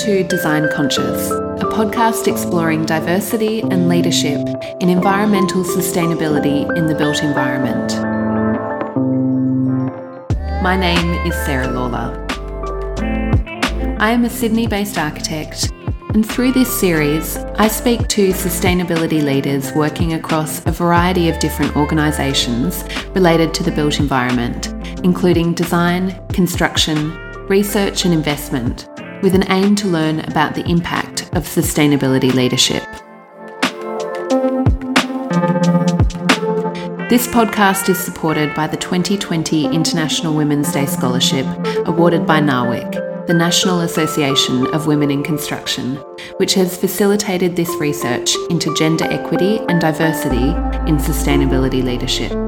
To Design Conscious, a podcast exploring diversity and leadership in environmental sustainability in the built environment. My name is Sarah Lawlor. I am a Sydney based architect, and through this series, I speak to sustainability leaders working across a variety of different organisations related to the built environment, including design, construction, research, and investment with an aim to learn about the impact of sustainability leadership. This podcast is supported by the 2020 International Women's Day Scholarship awarded by NAWIC, the National Association of Women in Construction, which has facilitated this research into gender equity and diversity in sustainability leadership.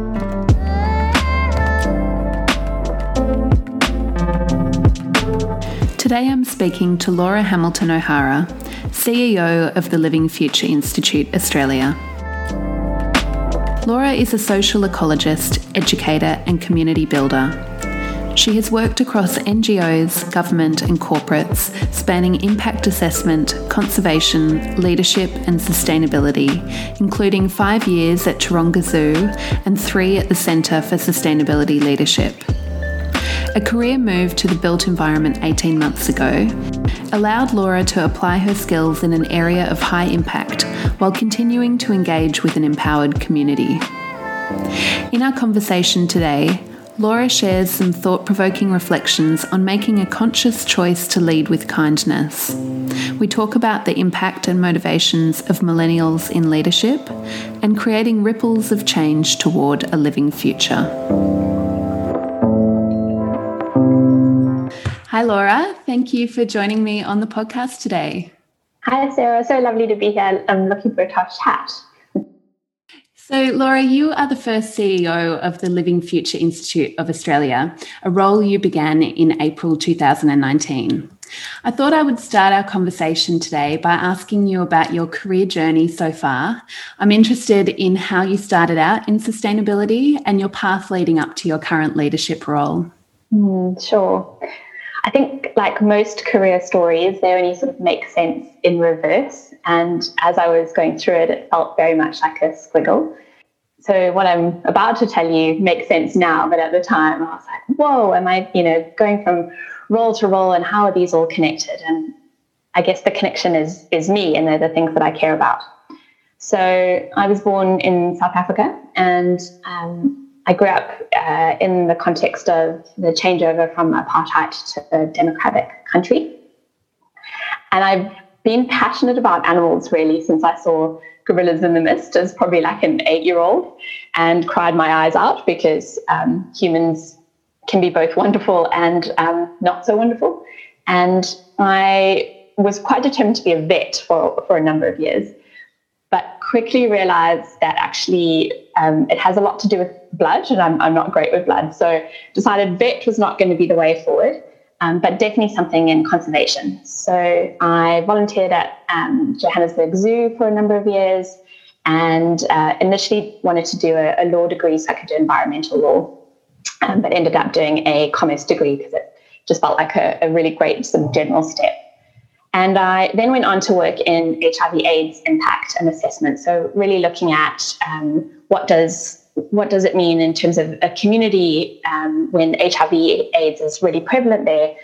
Today I'm speaking to Laura Hamilton O'Hara, CEO of the Living Future Institute Australia. Laura is a social ecologist, educator, and community builder. She has worked across NGOs, government, and corporates, spanning impact assessment, conservation, leadership, and sustainability, including five years at Taronga Zoo and three at the Centre for Sustainability Leadership. A career move to the built environment 18 months ago allowed Laura to apply her skills in an area of high impact while continuing to engage with an empowered community. In our conversation today, Laura shares some thought provoking reflections on making a conscious choice to lead with kindness. We talk about the impact and motivations of millennials in leadership and creating ripples of change toward a living future. Hi, Laura. Thank you for joining me on the podcast today. Hi, Sarah. So lovely to be here. I'm looking for a tough chat. So, Laura, you are the first CEO of the Living Future Institute of Australia, a role you began in April 2019. I thought I would start our conversation today by asking you about your career journey so far. I'm interested in how you started out in sustainability and your path leading up to your current leadership role. Mm, sure. I think, like most career stories, they only sort of make sense in reverse. And as I was going through it, it felt very much like a squiggle. So what I'm about to tell you makes sense now, but at the time I was like, whoa, am I, you know, going from role to role and how are these all connected? And I guess the connection is is me and they're the things that I care about. So I was born in South Africa and um, I grew up uh, in the context of the changeover from apartheid to a democratic country. And I've been passionate about animals really since I saw Gorillas in the Mist as probably like an eight year old and cried my eyes out because um, humans can be both wonderful and um, not so wonderful. And I was quite determined to be a vet for, for a number of years quickly realized that actually um, it has a lot to do with blood, and I'm, I'm not great with blood. So decided vet was not going to be the way forward, um, but definitely something in conservation. So I volunteered at um, Johannesburg Zoo for a number of years, and uh, initially wanted to do a, a, law degree so I could do environmental law, um, but ended up doing a commerce degree because it just felt like a, a really great sort of general step. And I then went on to work in HIV AIDS impact and assessment. So really looking at um, what does what does it mean in terms of a community um, when HIV AIDS is really prevalent there.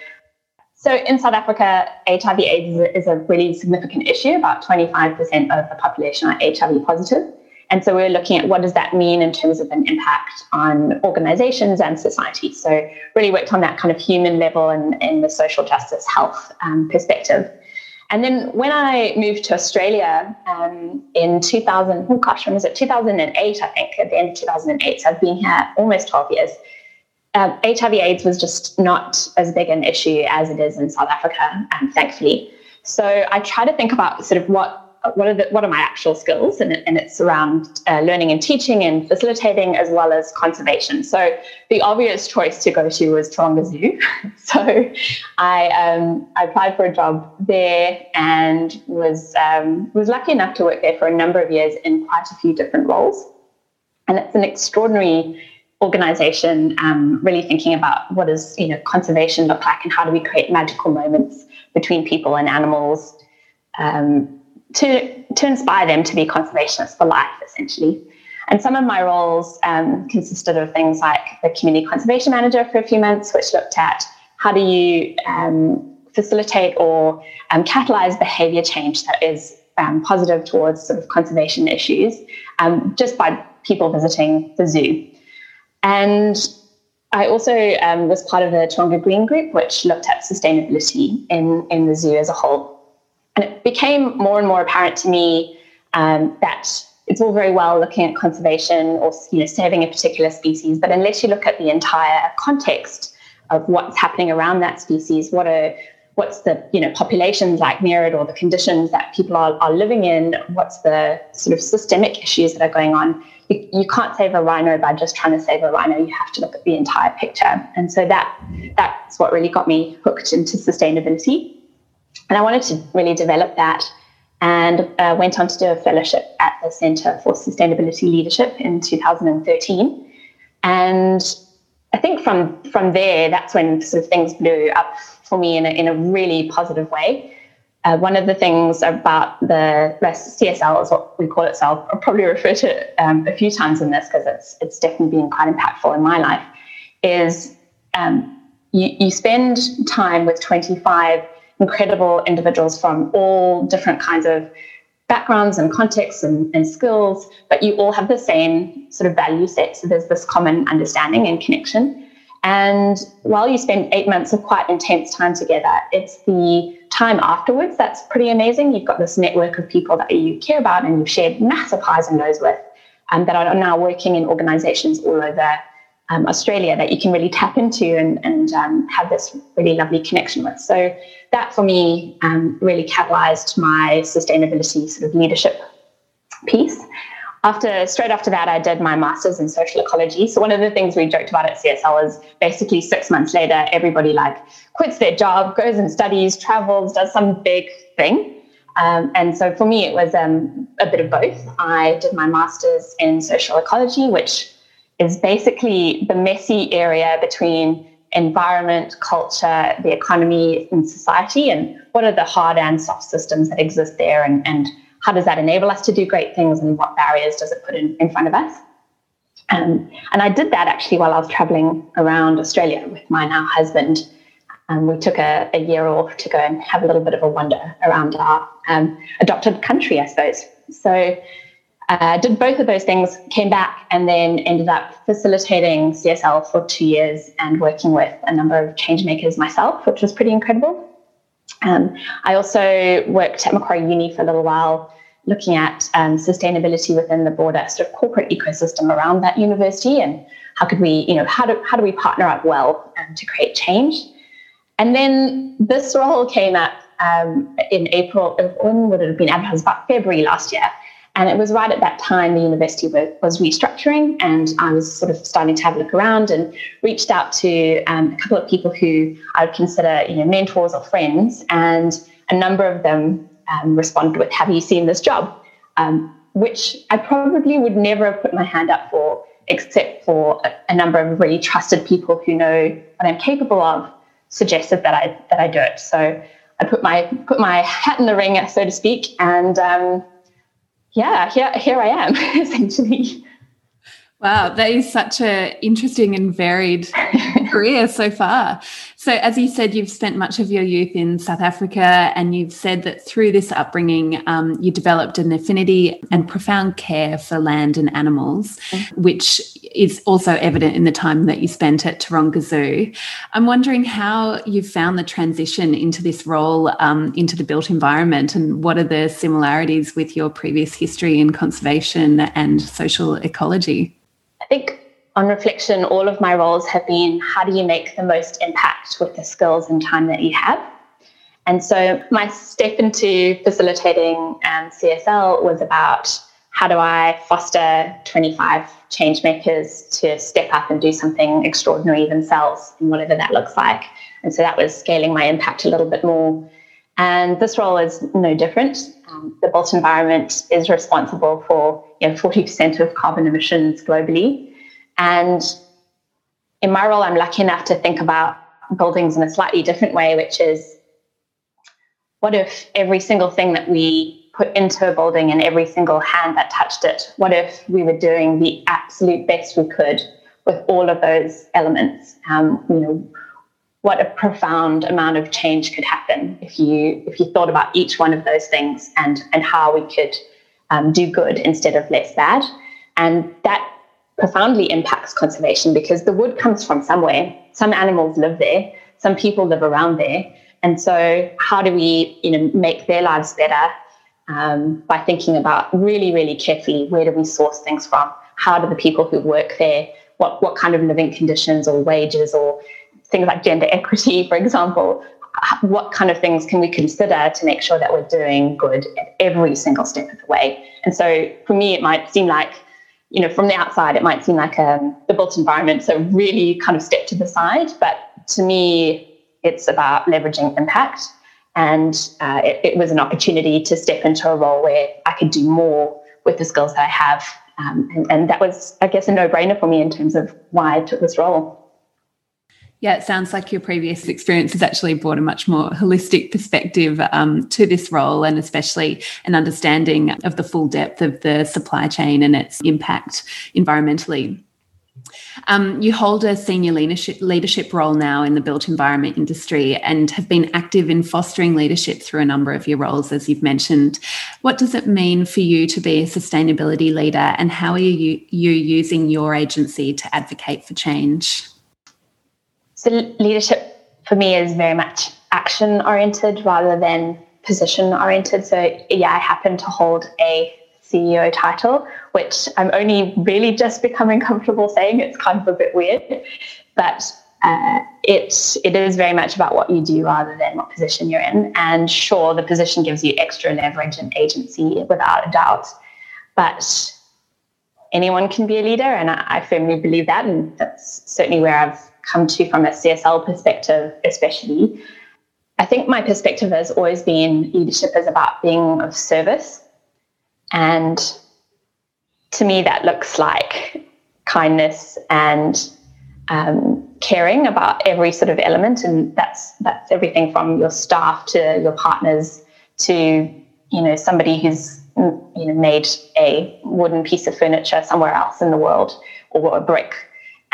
So in South Africa, HIV AIDS is a really significant issue. About 25% of the population are HIV positive. And so we're looking at what does that mean in terms of an impact on organizations and society. So really worked on that kind of human level and in the social justice health um, perspective. And then when I moved to Australia um, in 2000, oh gosh, when was it? 2008, I think, at the end of 2008. So I've been here almost 12 years. Um, HIV AIDS was just not as big an issue as it is in South Africa, um, thankfully. So I try to think about sort of what what are the, what are my actual skills? And, and it's around uh, learning and teaching and facilitating as well as conservation. So the obvious choice to go to was Taronga Zoo so I, um, I applied for a job there and was um, was lucky enough to work there for a number of years in quite a few different roles. And it's an extraordinary organization um, really thinking about what does you know conservation look like and how do we create magical moments between people and animals. Um, to, to inspire them to be conservationists for life, essentially. And some of my roles um, consisted of things like the community conservation manager for a few months, which looked at how do you um, facilitate or um, catalyze behavior change that is um, positive towards sort of conservation issues um, just by people visiting the zoo. And I also um, was part of the Taronga Green Group, which looked at sustainability in, in the zoo as a whole. And it became more and more apparent to me um, that it's all very well looking at conservation or you know saving a particular species, but unless you look at the entire context of what's happening around that species, what are what's the you know populations like near it or the conditions that people are, are living in, what's the sort of systemic issues that are going on. You, you can't save a rhino by just trying to save a rhino. You have to look at the entire picture. And so that that's what really got me hooked into sustainability. And I wanted to really develop that and uh, went on to do a fellowship at the Centre for Sustainability Leadership in 2013. And I think from from there, that's when sort of things blew up for me in a, in a really positive way. Uh, one of the things about the CSL is what we call it, so I'll probably refer to it um, a few times in this because it's it's definitely been quite impactful in my life. Is um, you, you spend time with 25 incredible individuals from all different kinds of backgrounds and contexts and, and, skills, but you all have the same sort of value set. So there's this common understanding and connection. And while you spend eight months of quite intense time together, it's the time afterwards that's pretty amazing. You've got this network of people that you care about and you've shared massive highs and lows with, um, that are now working in organizations all over um, Australia that you can really tap into and, and um, have this really lovely connection with. So that for me um, really catalyzed my sustainability sort of leadership piece. After straight after that, I did my master's in social ecology. So one of the things we joked about at CSL is basically six months later, everybody like quits their job, goes and studies, travels, does some big thing. Um, and so for me, it was um, a bit of both. I did my master's in social ecology, which is basically the messy area between environment, culture, the economy, and society, and what are the hard and soft systems that exist there, and, and how does that enable us to do great things, and what barriers does it put in, in front of us? Um, and I did that actually while I was traveling around Australia with my now husband. Um, we took a, a, year off to go and have a little bit of a wander around our um, adopted country, I suppose. So uh, did both of those things, came back, and then ended up facilitating CSL for two years and working with a number of change makers myself, which was pretty incredible. Um, I also worked at Macquarie Uni for a little while, looking at um, sustainability within the broader sort of corporate ecosystem around that university, and how could we, you know, how do how do we partner up well um, to create change? And then this role came up um, in April. When would it have been advertised? About February last year. And it was right at that time the university was restructuring, and I was sort of starting to have a look around and reached out to um, a couple of people who I would consider, you know, mentors or friends, and a number of them um, responded with, "Have you seen this job?" Um, which I probably would never have put my hand up for, except for a, a, number of really trusted people who know what I'm capable of, suggested that I that I do it. So I put my put my hat in the ring, so to speak, and um, yeah, here, here I am, essentially. Wow, that is such an interesting and varied career so far. So, as you said, you've spent much of your youth in South Africa, and you've said that through this upbringing, um, you developed an affinity and profound care for land and animals, mm-hmm. which is also evident in the time that you spent at Taronga Zoo. I'm wondering how you found the transition into this role um, into the built environment, and what are the similarities with your previous history in conservation and social ecology? I think on reflection, all of my roles have been how do you make the most impact with the skills and time that you have? And so my step into facilitating um, CSL was about how do I foster 25 change makers to step up and do something extraordinary themselves and whatever that looks like. And so that was scaling my impact a little bit more. And this role is no different. Um, the built environment is responsible for you know, 40% of carbon emissions globally. And in my role, I'm lucky enough to think about buildings in a slightly different way, which is what if every single thing that we put into a building and every single hand that touched it, what if we were doing the absolute best we could with all of those elements? Um, you know, what a profound amount of change could happen if you if you thought about each one of those things and and how we could um, do good instead of less bad, and that profoundly impacts conservation because the wood comes from somewhere. Some animals live there, some people live around there, and so how do we you know make their lives better um, by thinking about really really carefully where do we source things from? How do the people who work there what what kind of living conditions or wages or things like gender equity, for example, what kind of things can we consider to make sure that we're doing good at every single step of the way? And so for me, it might seem like you know, from the outside, it might seem like um, the built environment, so really kind of step to the side. But to me, it's about leveraging impact. And uh, it, it, was an opportunity to step into a role where I could do more with the skills that I have. Um, and, and that was, I guess, a no brainer for me in terms of why I took this role. Yeah, it sounds like your previous experience has actually brought a much more holistic perspective um, to this role, and especially an understanding of the full depth of the supply chain and its impact environmentally. Um, you hold a senior leadership leadership role now in the built environment industry and have been active in fostering leadership through a number of your roles, as you've mentioned. What does it mean for you to be a sustainability leader, and how are you, you using your agency to advocate for change? So leadership for me is very much action oriented rather than position oriented. So yeah, I happen to hold a CEO title, which I'm only really just becoming comfortable saying. It's kind of a bit weird, but uh, it it is very much about what you do rather than what position you're in. And sure, the position gives you extra leverage and agency without a doubt, but anyone can be a leader, and I, I firmly believe that, and that's certainly where I've come to from a CSL perspective, especially. I think my perspective has always been leadership is about being of service. And to me, that looks like kindness and um, caring about every sort of element. And that's, that's everything from your staff to your partners to, you know, somebody who's you know, made a wooden piece of furniture somewhere else in the world or a brick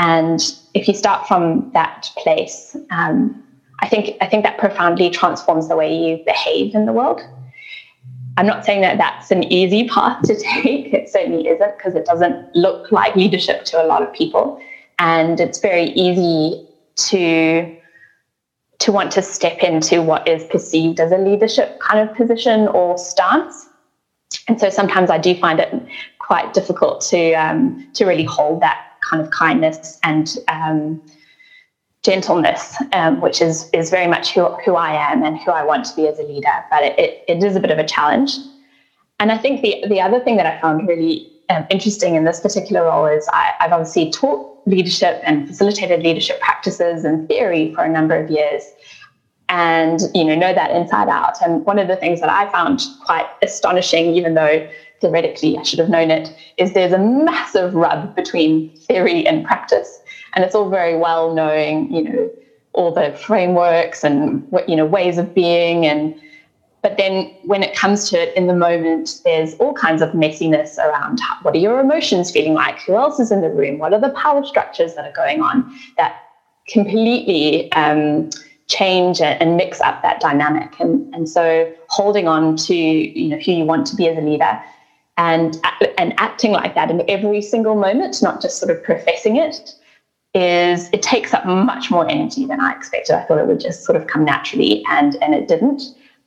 and if you start from that place, um, I think I think that profoundly transforms the way you behave in the world. I'm not saying that that's an easy path to take. It certainly isn't because it doesn't look like leadership to a lot of people, and it's very easy to to want to step into what is perceived as a leadership kind of position or stance. And so sometimes I do find it quite difficult to um, to really hold that kind of kindness and um, gentleness, um, which is is very much who, who I am and who I want to be as a leader. But it, it, it is a bit of a challenge. And I think the the other thing that I found really um, interesting in this particular role is I, I've obviously taught leadership and facilitated leadership practices and theory for a number of years and you know know that inside out and one of the things that i found quite astonishing even though theoretically I should have known it, is there's a massive rub between theory and practice. And it's all very well knowing, you know, all the frameworks and what, you know, ways of being and but then when it comes to it in the moment, there's all kinds of messiness around what are your emotions feeling like? Who else is in the room? What are the power structures that are going on that completely um, change and mix up that dynamic? And, and so holding on to you know who you want to be as a leader and and acting like that in every single moment, not just sort of professing it, is it takes up much more energy than I expected. I thought it would just sort of come naturally, and and it didn't.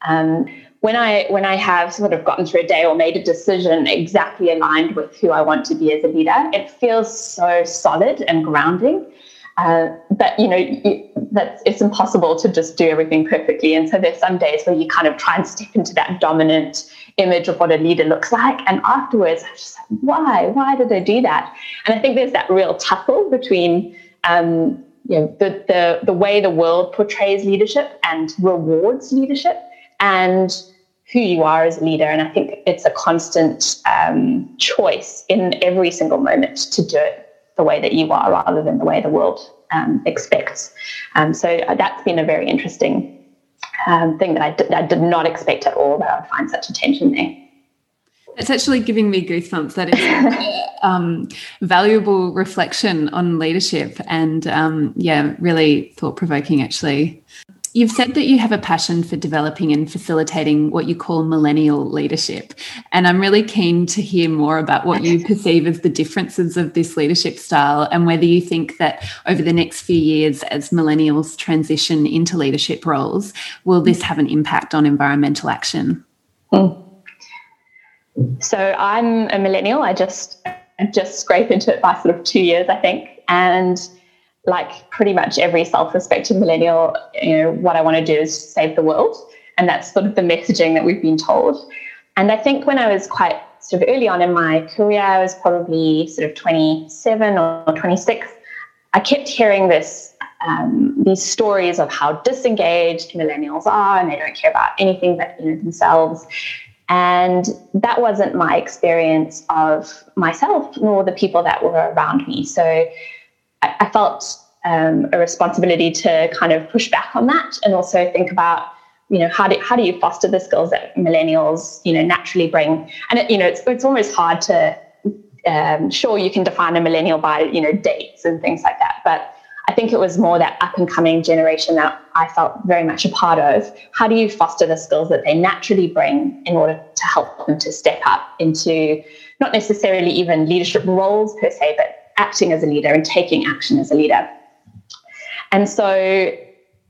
Um, when I when I have sort of gotten through a day or made a decision exactly aligned with who I want to be as a leader, it feels so solid and grounding. Uh, but you know that it's impossible to just do everything perfectly, and so there's some days where you kind of try and step into that dominant image of what a leader looks like. And afterwards, I was just like, why? Why did they do that? And I think there's that real tussle between um, you know, the, the, the way the world portrays leadership and rewards leadership and who you are as a leader. And I think it's a constant um, choice in every single moment to do it the way that you are rather than the way the world um, expects. Um, so that's been a very interesting um, thing that I did, did not expect at all that I would find such attention there. It's actually giving me goosebumps. That is a um, valuable reflection on leadership and, um, yeah, really thought provoking, actually. You've said that you have a passion for developing and facilitating what you call millennial leadership. And I'm really keen to hear more about what you perceive as the differences of this leadership style and whether you think that over the next few years, as millennials transition into leadership roles, will this have an impact on environmental action? Mm. So I'm a millennial. I just just scrape into it by sort of two years, I think. And like pretty much every self-respecting millennial, you know, what I want to do is save the world. And that's sort of the messaging that we've been told. And I think when I was quite sort of early on in my career, I was probably sort of 27 or 26, I kept hearing this um, these stories of how disengaged millennials are and they don't care about anything but you know, themselves. And that wasn't my experience of myself nor the people that were around me. So I, I felt um, a responsibility to kind of push back on that and also think about you know how do, how do you foster the skills that millennials you know naturally bring? And it, you know it's, it's almost hard to um, sure you can define a millennial by you know dates and things like that but i think it was more that up and coming generation that i felt very much a part of. How do you foster the skills that they naturally bring in order to help them to step up into not necessarily even leadership roles per se but acting as a leader and taking action as a leader. And so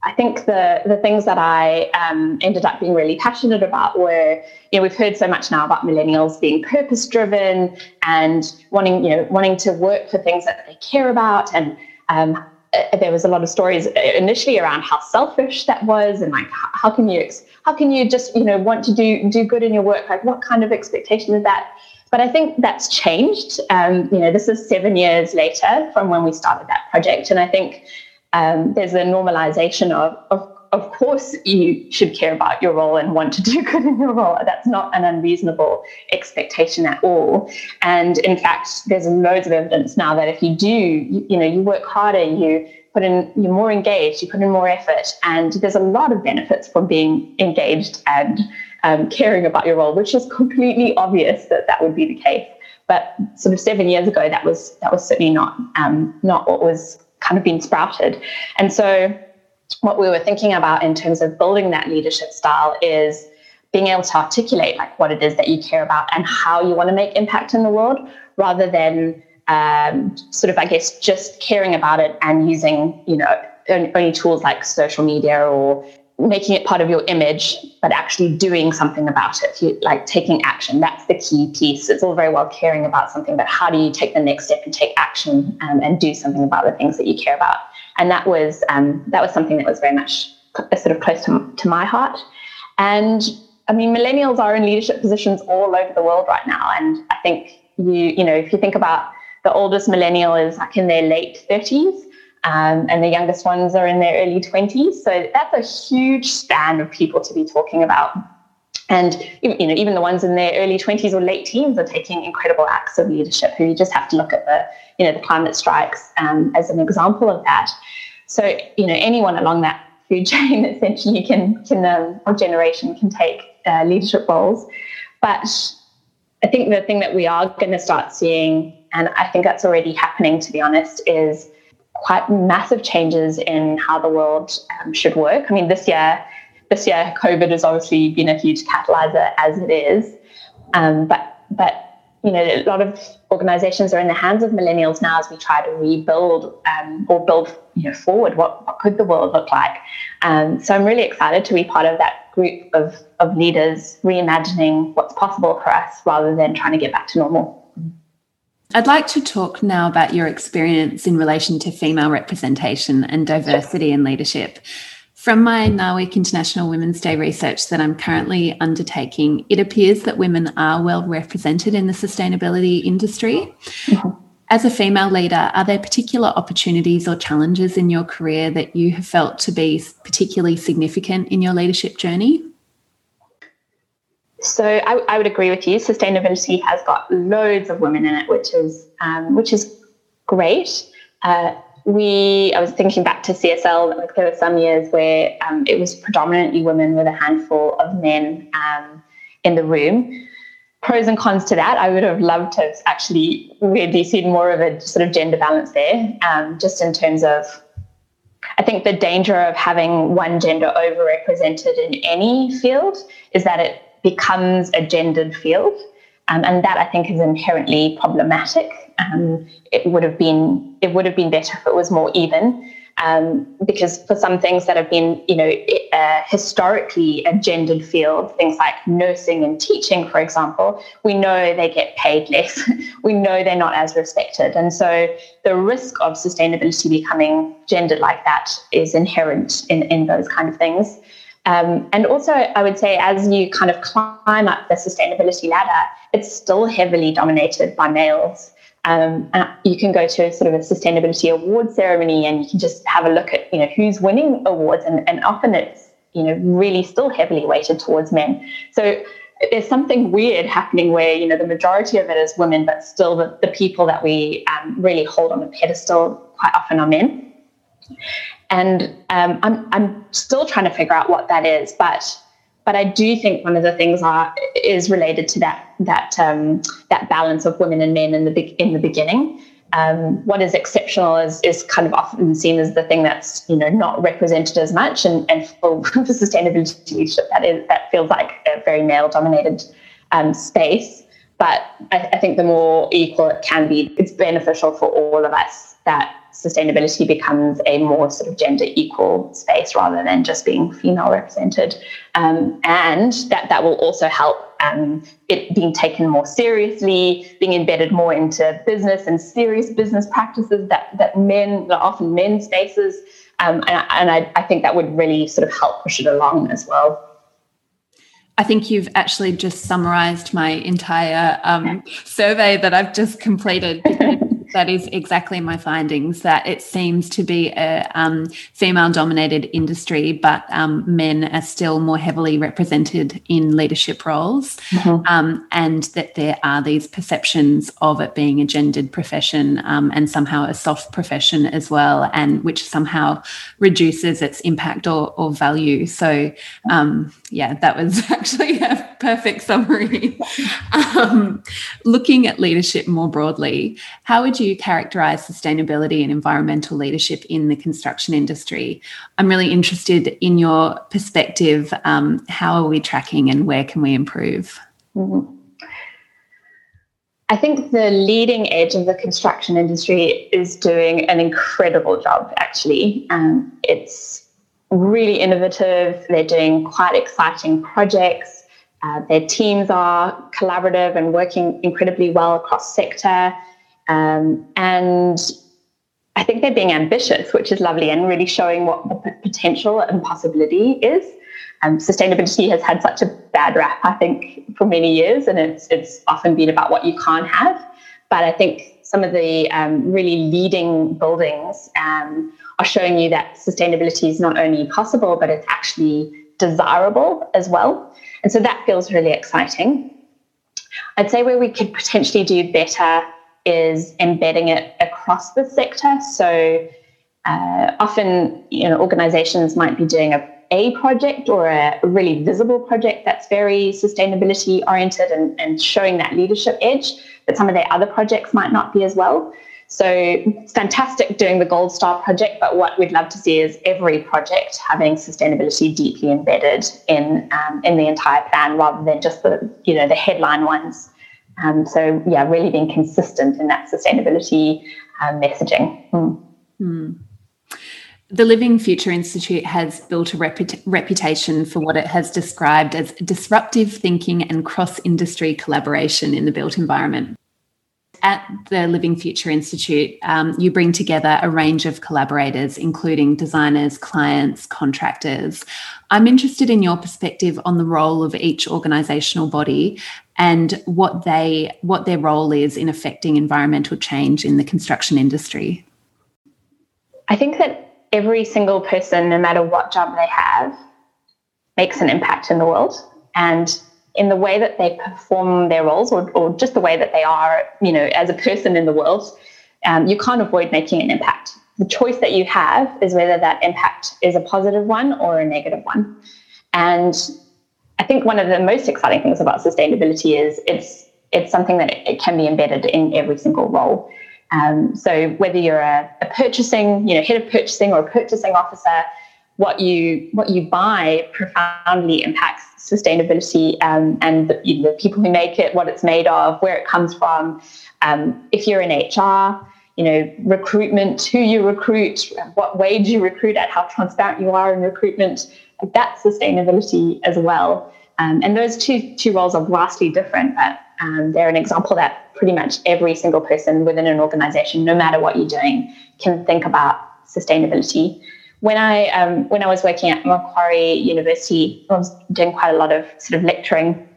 I think the the things that I um, ended up being really passionate about were, you know, we've heard so much now about millennials being purpose driven and wanting, you know, wanting to work for things that they care about. And um, uh, there was a lot of stories initially around how selfish that was, and like how can you how can you just you know want to do do good in your work? Like what kind of expectation is that? But I think that's changed. Um, you know, this is seven years later from when we started that project, and I think um, there's a normalization of, of of course you should care about your role and want to do good in your role. That's not an unreasonable expectation at all. And in fact, there's loads of evidence now that if you do, you, you know, you work harder, you put in, you're more engaged, you put in more effort, and there's a lot of benefits from being engaged and um, caring about your role, which is completely obvious that that would be the case. But sort of seven years ago, that was that was certainly not um, not what was kind of being sprouted. And so, what we were thinking about in terms of building that leadership style is being able to articulate like what it is that you care about and how you want to make impact in the world, rather than um, sort of, I guess, just caring about it and using, you know, only tools like social media or making it part of your image, but actually doing something about it, you, like taking action. That's the key piece. It's all very well caring about something, but how do you take the next step and take action um, and do something about the things that you care about? And that was um, that was something that was very much sort of close to, to my heart. And I mean, millennials are in leadership positions all over the world right now, and I think you you know if you think about the oldest millennial is like in their late 30s um, and the youngest ones are in their early 20s. So that's a huge span of people to be talking about. And you know, even the ones in their early 20s or late teens are taking incredible acts of leadership. Who you just have to look at the, you know, the climate strikes um, as an example of that. So you know, anyone along that food chain essentially can can um, or generation can take uh, leadership roles. But I think the thing that we are going to start seeing, and I think that's already happening, to be honest, is quite massive changes in how the world um, should work. I mean, this year, this year, COVID has obviously been a huge catalyzer as it is, um, but but you know, a lot of organizations are in the hands of millennials now as we try to rebuild um, or build you know forward what, what could the world look like. Um, so I'm really excited to be part of that group of of leaders reimagining what's possible for us rather than trying to get back to normal. I'd like to talk now about your experience in relation to female representation and diversity in leadership. From my NAWIC International Women's Day research that I'm currently undertaking, it appears that women are well represented in the sustainability industry. Mm-hmm. As a female leader, are there particular opportunities or challenges in your career that you have felt to be particularly significant in your leadership journey? So I, I, would agree with you. Sustainability has got loads of women in it, which is um, which is great. Uh, we, I was thinking back to CSL, there were some years where um, it was predominantly women with a handful of men um, in the room. Pros and cons to that, I would have loved to have actually really seen more of a sort of gender balance there, um, just in terms of, I think the danger of having one gender overrepresented in any field is that it becomes a gendered field. Um, and that I think is inherently problematic um, it would have been it would have been better if it was more even. Um, because for some things that have been, you know, uh, historically a gendered field, things like nursing and teaching, for example, we know they get paid less. we know they're not as respected, and so the risk of sustainability becoming gendered like that is inherent in in those kind of things. Um, and also, I would say, as you kind of climb up the sustainability ladder, it's still heavily dominated by males. Um, and you can go to sort of a sustainability award ceremony and you can just have a look at you know who's winning awards. And, and often it's you know really still heavily weighted towards men. So there's something weird happening where you know the majority of it is women but still the, the people that we um, really hold on a pedestal quite often are men and um, I'm, I'm still trying to figure out what that is but but I do think one of the things are is related to that that um, that balance of women and men in the big in the beginning. Um, what is exceptional is is kind of often seen as the thing that's you know not represented as much, and and for, for sustainability leadership, that is that feels like a very male dominated um, space. But I, I think the more equal it can be, it's beneficial for all of us that sustainability becomes a more sort of gender equal space rather than just being female represented. Um, and that, that will also help um, it being taken more seriously, being embedded more into business and serious business practices that, that men, that often men spaces. Um, and, and I, I think that would really sort of help push it along as well. I think you've actually just summarized my entire um, survey that I've just completed that is exactly my findings that it seems to be a um, female dominated industry, but um, men are still more heavily represented in leadership roles. Mm-hmm. Um, and that there are these perceptions of it being a gendered profession um, and somehow a soft profession as well, and which somehow reduces its impact or, or value. So, um, yeah, that was actually a perfect summary. Um, looking at leadership more broadly, how would you characterize sustainability and environmental leadership in the construction industry? I'm really interested in your perspective. Um, how are we tracking and where can we improve? Mm-hmm. I think the leading edge of the construction industry is doing an incredible job, actually. Um, it's really innovative. They're doing quite exciting projects. Uh, their teams are collaborative and working incredibly well across sector. Um, and I think they're being ambitious, which is lovely, and really showing what the potential and possibility is. Um, sustainability has had such a bad rap, I think, for many years, and it's it's often been about what you can't have. But I think some of the um, really leading buildings um, are showing you that sustainability is not only possible, but it's actually desirable as well. And so that feels really exciting. I'd say where we could potentially do better is embedding it across the sector. So uh, often, you know, organizations might be doing a, a project or a really visible project that's very sustainability oriented and, and showing that leadership edge, but some of their other projects might not be as well. So fantastic doing the Gold Star project, but what we'd love to see is every project having sustainability deeply embedded in um, in the entire plan, rather than just the you know the headline ones. Um, so yeah, really being consistent in that sustainability um, messaging. Mm. Mm. The Living Future Institute has built a reput- reputation for what it has described as disruptive thinking and cross industry collaboration in the built environment at the Living Future Institute, um, you bring together a range of collaborators, including designers, clients, contractors. I'm interested in your perspective on the role of each organisational body and what they what their role is in affecting environmental change in the construction industry. I think that every single person, no matter what job they have, makes an impact in the world. And in the way that they perform their roles or, or just the way that they are, you know, as a person in the world, um, you can't avoid making an impact. the choice that you have is whether that impact is a positive one or a negative one. And I think one of the most exciting things about sustainability is it's it's something that it, can be embedded in every single role. Um, so whether you're a, a, purchasing, you know, head of purchasing or a purchasing officer, what you what you buy profoundly impacts sustainability um, and the, you know, the, people who make it, what it's made of, where it comes from. Um, if you're in HR, you know, recruitment, who you recruit, what wage you recruit at, how transparent you are in recruitment, that's sustainability as well. Um, and those two two roles are vastly different, but um, they're an example that pretty much every single person within an organization, no matter what you're doing, can think about sustainability. When I um, when I was working at Macquarie University, I was doing quite a lot of sort of lecturing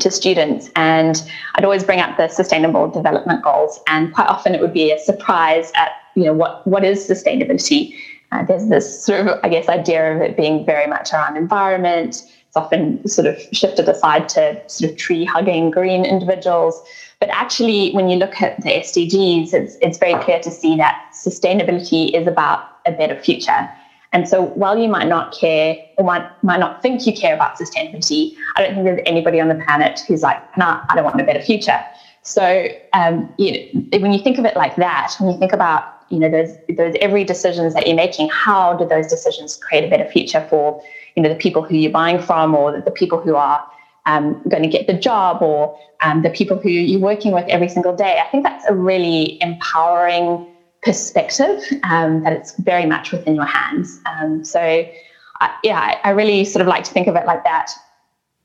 to students, and I'd always bring up the Sustainable Development Goals, and quite often it would be a surprise at you know what what is sustainability. Uh, there's this sort of I guess idea of it being very much around environment It's often sort of shifted aside to sort of tree hugging green individuals. But actually, when you look at the SDGs, it's, it's very clear to see that sustainability is about a better future. And so while you might not care or might, might not think you care about sustainability, I don't think there's anybody on the planet who's like, nah, I don't want a better future. So um, you know, when you think of it like that, when you think about you know those those every decisions that you're making, how do those decisions create a better future for you know the people who you're buying from or the people who are um, going to get the job or um, the people who you're working with every single day. I think that's a really empowering perspective um, that it's very much within your hands. Um, so, I, yeah, I, really sort of like to think of it like that.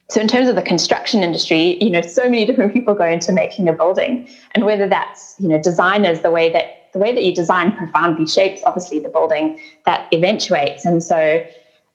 So, in terms of the construction industry, you know, so many different people go into making a building, and whether that's you know designers, the way that the way that you design profoundly shapes obviously the building that eventuates, and so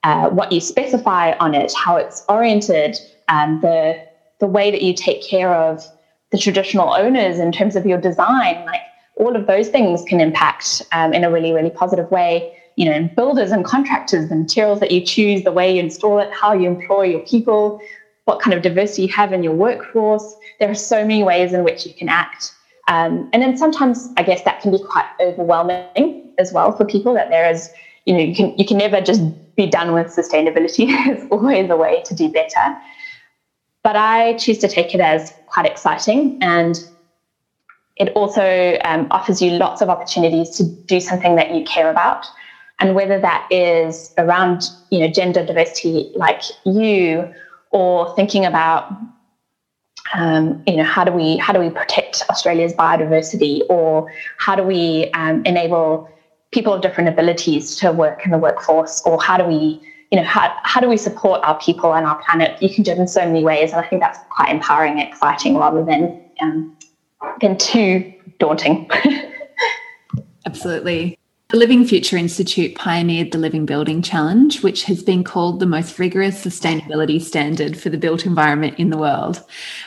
uh, what you specify on it, how it's oriented, um, the the way that you take care of the traditional owners in terms of your design, like all of those things can impact um, in a really really positive way. You know, builders and contractors, the materials that you choose, the way you install it, how you employ your people, what kind of diversity you have in your workforce. There are so many ways in which you can act. Um, and then sometimes I guess that can be quite overwhelming as well for people that there is, you know, you can you can never just be done with sustainability. There's always a way to do better. But I choose to take it as quite exciting and it also um, offers you lots of opportunities to do something that you care about. And whether that is around, you know, gender diversity like you, or thinking about, um, you know, how do we how do we protect Australia's biodiversity, or how do we um, enable people of different abilities to work in the workforce or how do we you know how, how do we support our people and our planet? You can do it in so many ways and i think that's quite empowering and exciting rather than um, than too daunting. Absolutely the Living Future Institute pioneered the Living Building Challenge, which has been called the most rigorous sustainability standard for the built environment in the world.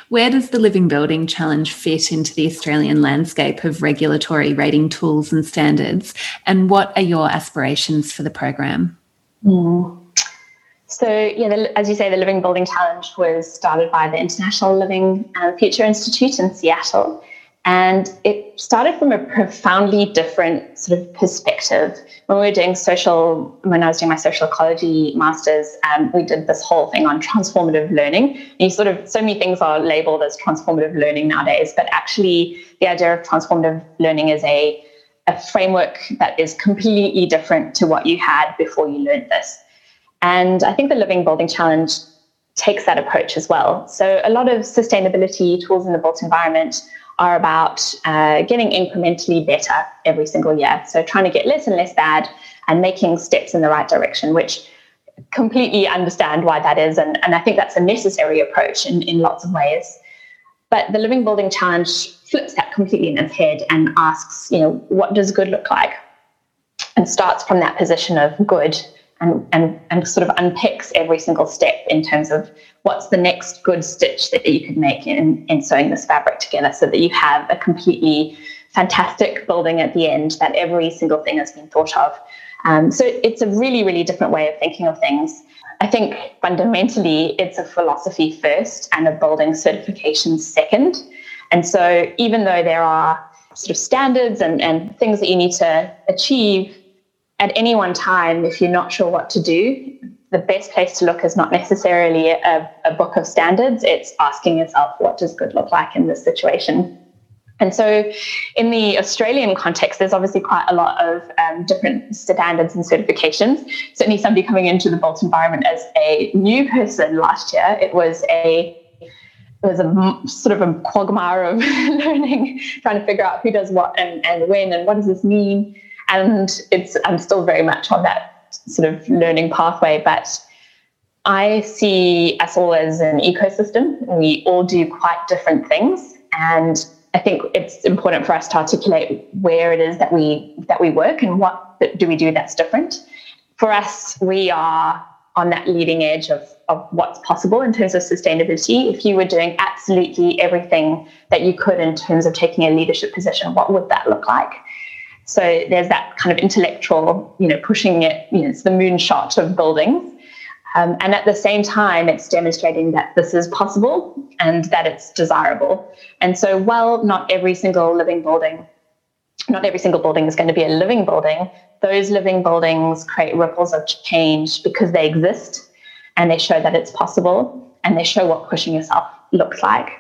Where does the Living Building Challenge fit into the Australian landscape of regulatory rating tools and standards? And what are your aspirations for the program? Mm. So, yeah, the, as you say, the Living Building Challenge was started by the International Living uh, Future Institute in Seattle. And it started from a profoundly different sort of perspective. When we were doing social, when I was doing my social ecology masters, um, we did this whole thing on transformative learning. And you sort of, so many things are labeled as transformative learning nowadays, but actually, the idea of transformative learning is a, a framework that is completely different to what you had before you learned this. And I think the Living Building Challenge takes that approach as well. So, a lot of sustainability tools in the built environment are about uh, getting incrementally better every single year. So trying to get less and less bad and making steps in the right direction, which completely understand why that is. And, and I think that's a necessary approach in, in lots of ways. But the Living Building Challenge flips that completely in its head and asks, you know, what does good look like? And starts from that position of good and, and, and sort of unpicks every single step in terms of what's the next good stitch that you could make in, in sewing this fabric together so that you have a completely fantastic building at the end that every single thing has been thought of. Um, so it's a really, really different way of thinking of things. I think fundamentally it's a philosophy first and a building certification second. And so even though there are sort of standards and, and things that you need to achieve at any one time, if you're not sure what to do, the best place to look is not necessarily a, a book of standards, it's asking yourself, what does good look like in this situation? And so, in the Australian context, there's obviously quite a lot of um, different standards and certifications. Certainly, somebody coming into the built environment as a new person last year, it was a it was a sort of a quagmire of learning, trying to figure out who does what and, and when and what does this mean. And it's I'm still very much on that sort of learning pathway, but I see us all as an ecosystem. We all do quite different things, and I think it's important for us to articulate where it is that we that we work and what do we do that's different. For us, we are on that leading edge of, of what's possible in terms of sustainability. If you were doing absolutely everything that you could in terms of taking a leadership position, what would that look like? So there's that kind of intellectual, you know, pushing it, you know, it's the moonshot of buildings. Um, and at the same time, it's demonstrating that this is possible and that it's desirable. And so, while not every single living building, not every single building is going to be a living building, those living buildings create ripples of change because they exist and they show that it's possible and they show what pushing yourself looks like.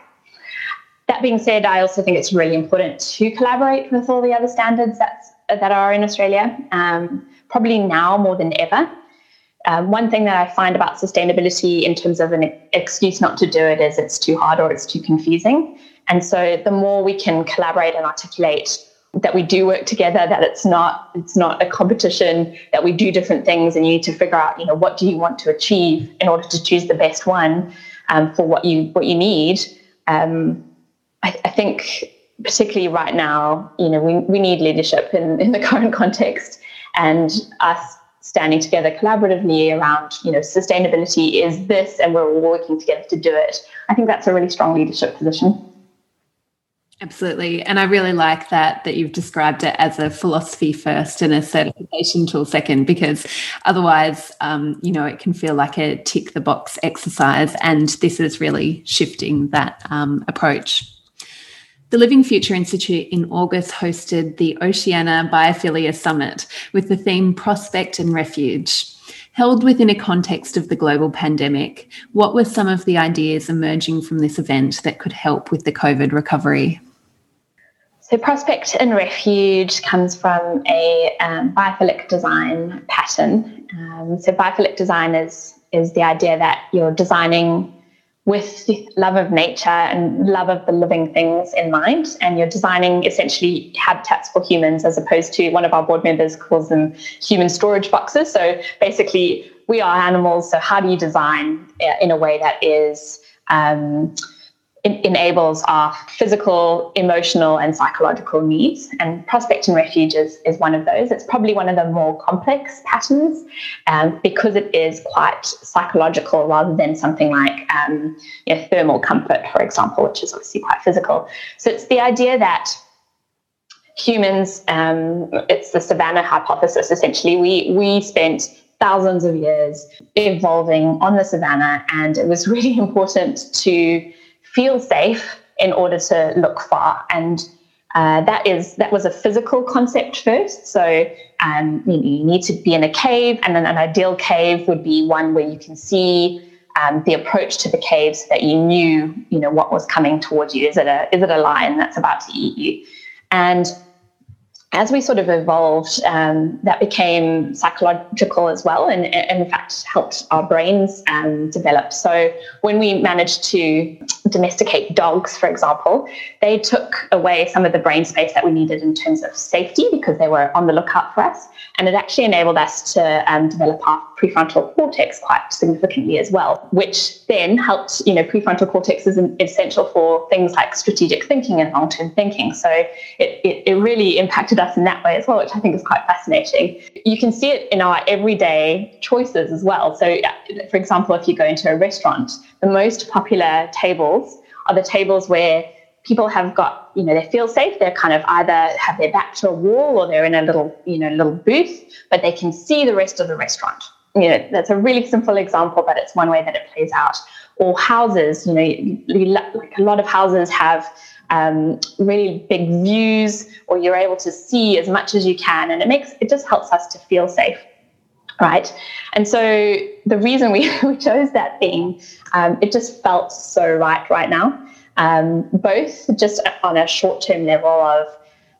That being said, I also think it's really important to collaborate with all the other standards that's, that are in Australia, um, probably now more than ever. Um, one thing that I find about sustainability in terms of an excuse not to do it is it's too hard or it's too confusing. And so the more we can collaborate and articulate that we do work together, that it's not it's not a competition, that we do different things and you need to figure out, you know, what do you want to achieve in order to choose the best one um, for what you what you need. Um, I, I think particularly right now, you know, we, we need leadership in, in the current context and us standing together collaboratively around, you know, sustainability is this, and we're all working together to do it. I think that's a really strong leadership position. Absolutely. And I really like that that you've described it as a philosophy first and a certification tool second, because otherwise, um, you know, it can feel like a tick the box exercise. And this is really shifting that um, approach. The Living Future Institute in August hosted the Oceania Biophilia Summit with the theme Prospect and Refuge. Held within a context of the global pandemic, what were some of the ideas emerging from this event that could help with the COVID recovery? So, prospect and refuge comes from a um, biophilic design pattern. Um, so, biophilic design is, is the idea that you're designing with love of nature and love of the living things in mind. And you're designing essentially habitats for humans as opposed to one of our board members calls them human storage boxes. So basically, we are animals. So, how do you design uh, in a way that is um, enables our physical, emotional, and psychological needs. And prospect and refuge is, is one of those. It's probably one of the more complex patterns um, because it is quite psychological rather than something like um, you know, thermal comfort, for example, which is obviously quite physical. So it's the idea that humans, um, it's the savannah hypothesis essentially. We, we spent thousands of years evolving on the savannah, and it was really important to feel safe in order to look far. And uh, that is that was a physical concept first. So um, you, you, need to be in a cave, and then an ideal cave would be one where you can see um, the approach to the cave, so that you knew you know what was coming towards you. Is it a is it a lion that's about to eat you? And as we sort of evolved, um, that became psychological as well, and, and in fact helped our brains um, develop. So when we managed to domesticate dogs, for example, they took away some of the brain space that we needed in terms of safety because they were on the lookout for us, and it actually enabled us to um, develop our prefrontal cortex quite significantly as well, which then helped. You know, prefrontal cortex is essential for things like strategic thinking and long-term thinking. So it, it, it really impacted us in that way as well, which I think is quite fascinating. You can see it in our everyday choices as well. So, uh, for example, if you go into a restaurant, the most popular tables are the tables where people have got, you know, they feel safe. They're kind of either have their back to a wall or they're in a little, you know, little booth, but they can see the rest of the restaurant. You know, that's a really simple example, but it's one way that it plays out. Or houses, you know, like a lot of houses have um, really big views, or you're able to see as much as you can, and it makes it just helps us to feel safe, right? And so the reason we, we chose that theme, um, it just felt so right right now, um, both just on a short term level of,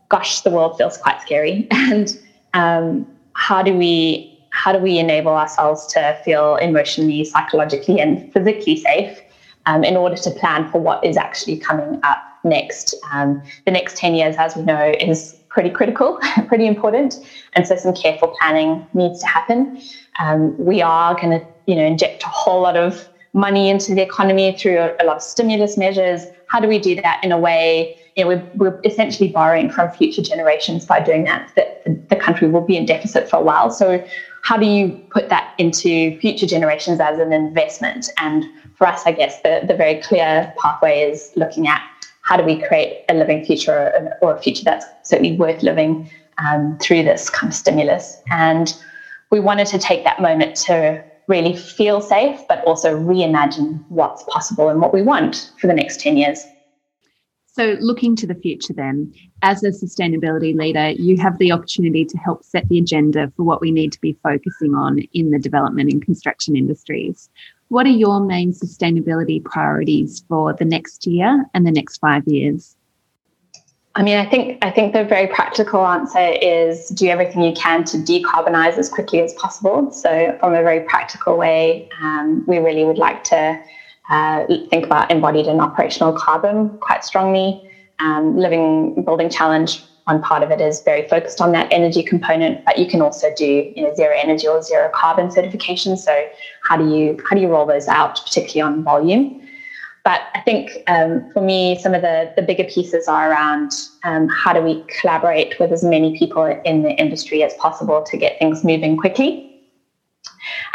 gosh, the world feels quite scary, and um, how do we how do we enable ourselves to feel emotionally, psychologically, and physically safe um, in order to plan for what is actually coming up next. Um, the next 10 years, as we know, is pretty critical, pretty important. And so some careful planning needs to happen. Um, we are going to, you know, inject a whole lot of money into the economy through a, a lot of stimulus measures. How do we do that in a way you know, we're, we're, essentially borrowing from future generations by doing that, that the country will be in deficit for a while. So how do you put that into future generations as an investment? And for us, I guess the, the very clear pathway is looking at how do we create a living future or, a future that's certainly worth living um, through this kind of stimulus. And we wanted to take that moment to really feel safe, but also reimagine what's possible and what we want for the next 10 years. So, looking to the future, then, as a sustainability leader, you have the opportunity to help set the agenda for what we need to be focusing on in the development and construction industries. What are your main sustainability priorities for the next year and the next five years? I mean, I think I think the very practical answer is do everything you can to decarbonize as quickly as possible. So, from a very practical way, um, we really would like to uh, think about embodied and operational carbon quite strongly. Um, living building challenge one part of it is very focused on that energy component, but you can also do you know zero energy or zero carbon certification. So how do you how do you roll those out, particularly on volume? But I think um, for me, some of the, the bigger pieces are around um, how do we collaborate with as many people in the industry as possible to get things moving quickly?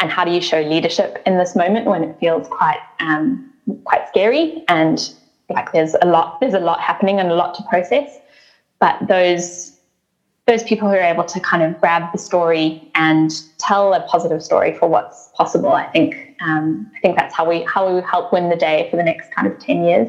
And how do you show leadership in this moment when it feels quite um, quite scary and like there's a lot there's a lot happening and a lot to process? but those those people who are able to kind of grab the story and tell a positive story for what's possible, I think um, I think that's how we how we help win the day for the next kind of ten years.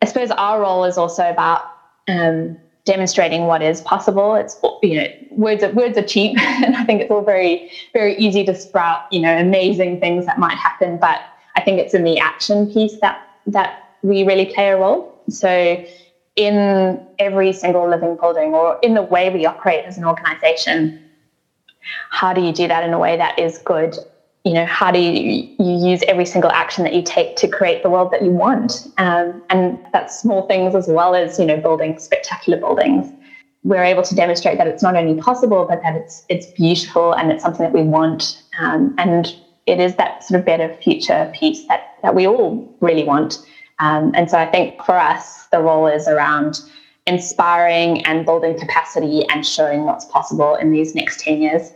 I suppose our role is also about um, demonstrating what is possible. It's you know words are, words are cheap, and I think it's all very very easy to sprout you know amazing things that might happen. But I think it's in the action piece that that we really play a role. So in every single living building or in the way we operate as an organization how do you do that in a way that is good you know how do you, you use every single action that you take to create the world that you want? Um, and that's small things as well as you know building spectacular buildings. We're able to demonstrate that it's not only possible but that it's it's beautiful and it's something that we want. Um, and it is that sort of better future piece that that we all really want. Um, and so I think for us, the role is around inspiring and building capacity and showing what's possible in these next 10 years.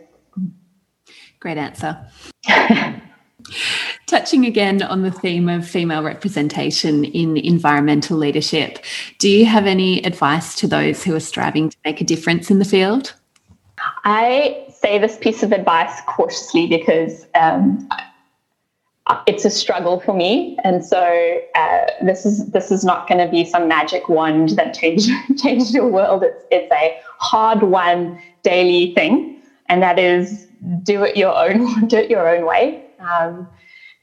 Great answer. Touching again on the theme of female representation in environmental leadership, do you have any advice to those who are striving to make a difference in the field? I say this piece of advice cautiously because um, it's a struggle for me, and so uh, this is this is not going to be some magic wand that changed changed your world. It's it's a hard won daily thing, and that is do it your own do it your own way. Um,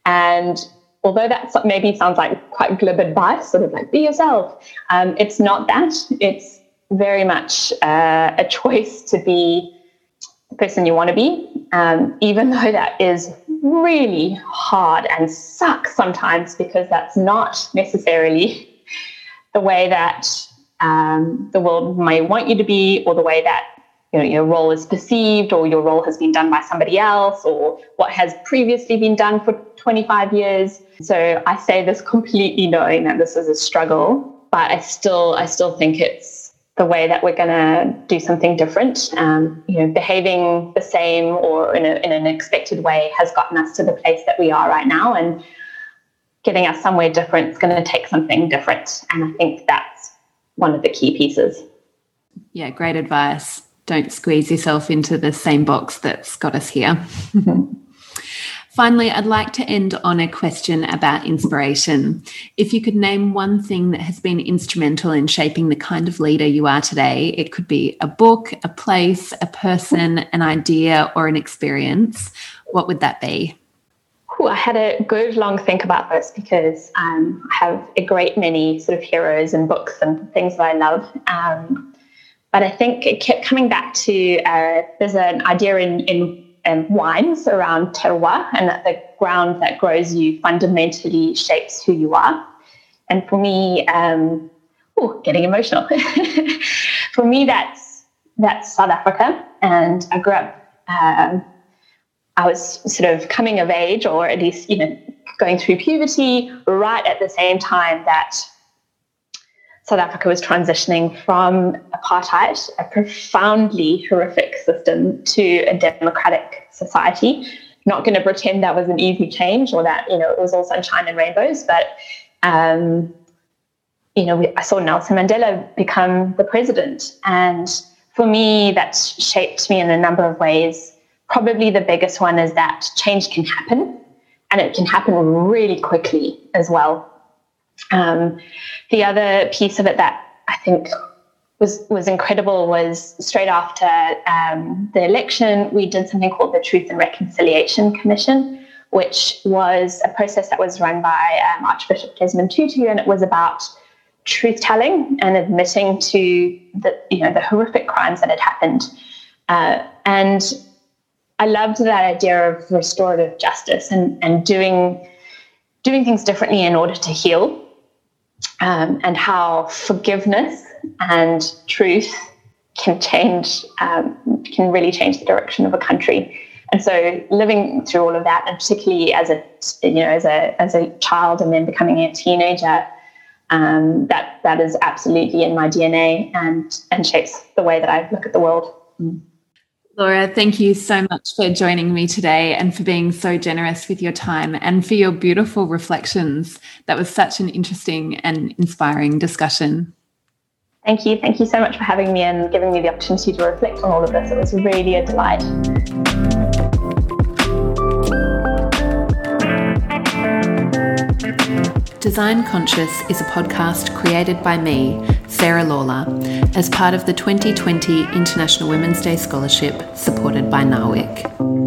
and although that maybe sounds like quite glib advice, sort of like be yourself, um, it's not that. It's very much uh, a choice to be the person you want to be, um, even though that is really hard and sucks sometimes because that's not necessarily the way that um, the world may want you to be or the way that you know, your role is perceived or your role has been done by somebody else or what has previously been done for 25 years. So I say this completely knowing that this is a struggle, but I still I still think it's the way that we're going to do something different. Um, you know, behaving the same or in, a, in an expected way has gotten us to the place that we are right now, and getting us somewhere different is going to take something different. And I think that's one of the key pieces. Yeah, great advice. Don't squeeze yourself into the same box that's got us here. Finally, I'd like to end on a question about inspiration. If you could name one thing that has been instrumental in shaping the kind of leader you are today, it could be a book, a place, a person, an idea, or an experience. What would that be? Ooh, I had a good long think about this because um, I have a great many sort of heroes and books and things that I love. Um, but I think it kept coming back to uh, there's an idea in, in wines around terroir and that the ground that grows you fundamentally shapes who you are. And for me, um, oh, getting emotional. for me, that's that's South Africa, and I grew up. Um, I was sort of coming of age, or at least you know, going through puberty, right at the same time that South Africa was transitioning from apartheid, a profoundly horrific system, to a democratic society. Not going to pretend that was an easy change or that you know it was all sunshine and rainbows, but um, you know I saw Nelson Mandela become the president, and for me that shaped me in a number of ways. Probably the biggest one is that change can happen, and it can happen really quickly as well. Um, the other piece of it that I think was was incredible was straight after um, the election, we did something called the Truth and Reconciliation Commission, which was a process that was run by um, Archbishop Desmond Tutu, and it was about truth telling and admitting to the you know the horrific crimes that had happened. Uh, and I loved that idea of restorative justice and and doing doing things differently in order to heal um, and how forgiveness and truth can change, um, can really change the direction of a country. And so, living through all of that, and particularly as a, you know, as a as a child, and then becoming a teenager, um, that that is absolutely in my DNA and and shapes the way that I look at the world. Mm. Laura, thank you so much for joining me today and for being so generous with your time and for your beautiful reflections. That was such an interesting and inspiring discussion. Thank you. Thank you so much for having me and giving me the opportunity to reflect on all of this. It was really a delight. Design Conscious is a podcast created by me, Sarah Lawlor, as part of the 2020 International Women's Day Scholarship supported by NAWIC.